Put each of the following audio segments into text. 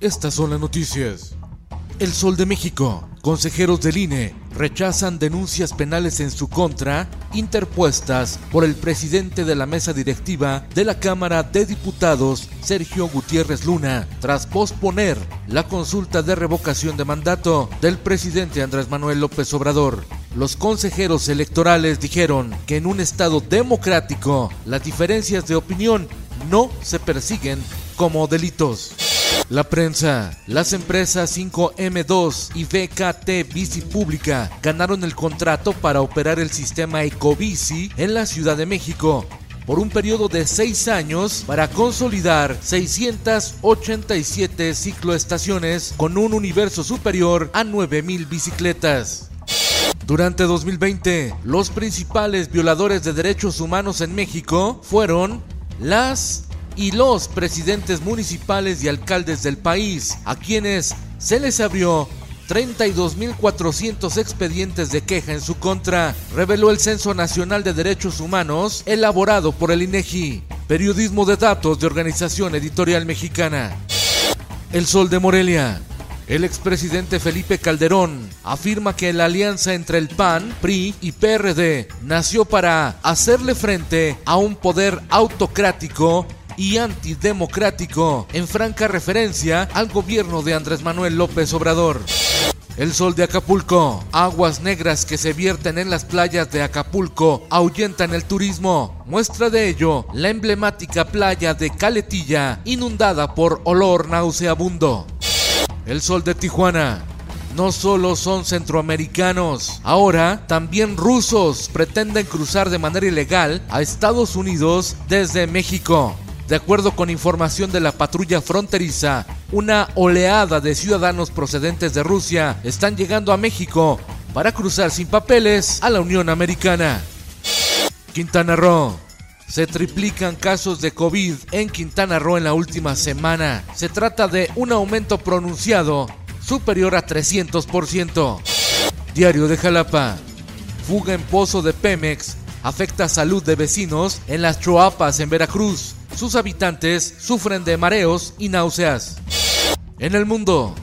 Estas son las noticias. El Sol de México. Consejeros del INE rechazan denuncias penales en su contra interpuestas por el presidente de la mesa directiva de la Cámara de Diputados, Sergio Gutiérrez Luna, tras posponer la consulta de revocación de mandato del presidente Andrés Manuel López Obrador. Los consejeros electorales dijeron que en un Estado democrático las diferencias de opinión no se persiguen como delitos. La prensa, las empresas 5M2 y VKT Bici Pública ganaron el contrato para operar el sistema Ecobici en la Ciudad de México por un periodo de seis años para consolidar 687 cicloestaciones con un universo superior a 9.000 bicicletas. Durante 2020, los principales violadores de derechos humanos en México fueron las y los presidentes municipales y alcaldes del país, a quienes se les abrió 32.400 expedientes de queja en su contra, reveló el Censo Nacional de Derechos Humanos elaborado por el INEGI, periodismo de datos de Organización Editorial Mexicana. El Sol de Morelia. El expresidente Felipe Calderón afirma que la alianza entre el PAN, PRI y PRD nació para hacerle frente a un poder autocrático y antidemocrático, en franca referencia al gobierno de Andrés Manuel López Obrador. El sol de Acapulco, aguas negras que se vierten en las playas de Acapulco ahuyentan el turismo. Muestra de ello la emblemática playa de Caletilla, inundada por olor nauseabundo. El sol de Tijuana, no solo son centroamericanos, ahora también rusos pretenden cruzar de manera ilegal a Estados Unidos desde México. De acuerdo con información de la patrulla fronteriza, una oleada de ciudadanos procedentes de Rusia están llegando a México para cruzar sin papeles a la Unión Americana. Quintana Roo. Se triplican casos de COVID en Quintana Roo en la última semana. Se trata de un aumento pronunciado superior a 300%. Diario de Jalapa. Fuga en pozo de Pemex afecta salud de vecinos en las Choapas en Veracruz sus habitantes sufren de mareos y náuseas. En el mundo,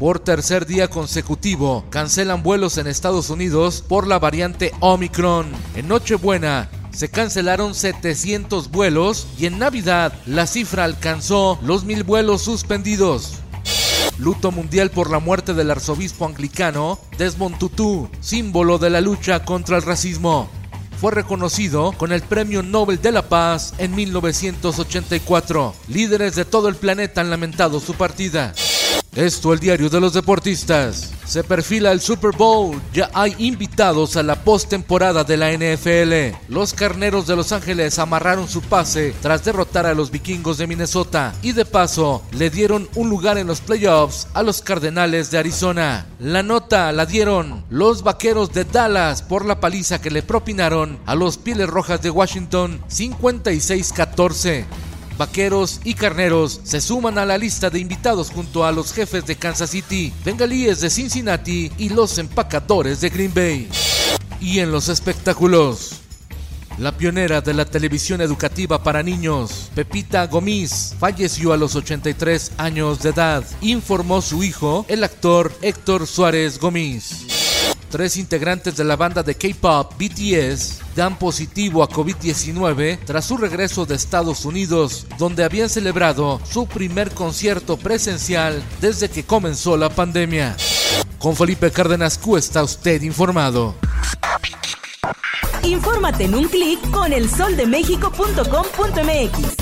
por tercer día consecutivo, cancelan vuelos en Estados Unidos por la variante Omicron. En Nochebuena, se cancelaron 700 vuelos y en Navidad la cifra alcanzó los mil vuelos suspendidos. Luto mundial por la muerte del arzobispo anglicano Desmond Tutu, símbolo de la lucha contra el racismo fue reconocido con el Premio Nobel de la Paz en 1984. Líderes de todo el planeta han lamentado su partida. Esto el diario de los deportistas. Se perfila el Super Bowl. Ya hay invitados a la postemporada de la NFL. Los carneros de Los Ángeles amarraron su pase tras derrotar a los vikingos de Minnesota. Y de paso, le dieron un lugar en los playoffs a los Cardenales de Arizona. La nota la dieron los vaqueros de Dallas por la paliza que le propinaron a los Pieles Rojas de Washington 56-14. Vaqueros y Carneros se suman a la lista de invitados junto a los jefes de Kansas City, Bengalíes de Cincinnati y los empacadores de Green Bay. Y en los espectáculos, la pionera de la televisión educativa para niños, Pepita Gomis, falleció a los 83 años de edad, informó su hijo, el actor Héctor Suárez Gomis. Tres integrantes de la banda de K-pop BTS dan positivo a COVID-19 tras su regreso de Estados Unidos, donde habían celebrado su primer concierto presencial desde que comenzó la pandemia. Con Felipe Cárdenas Q está usted informado. Infórmate en un clic con elsoldemexico.com.mx.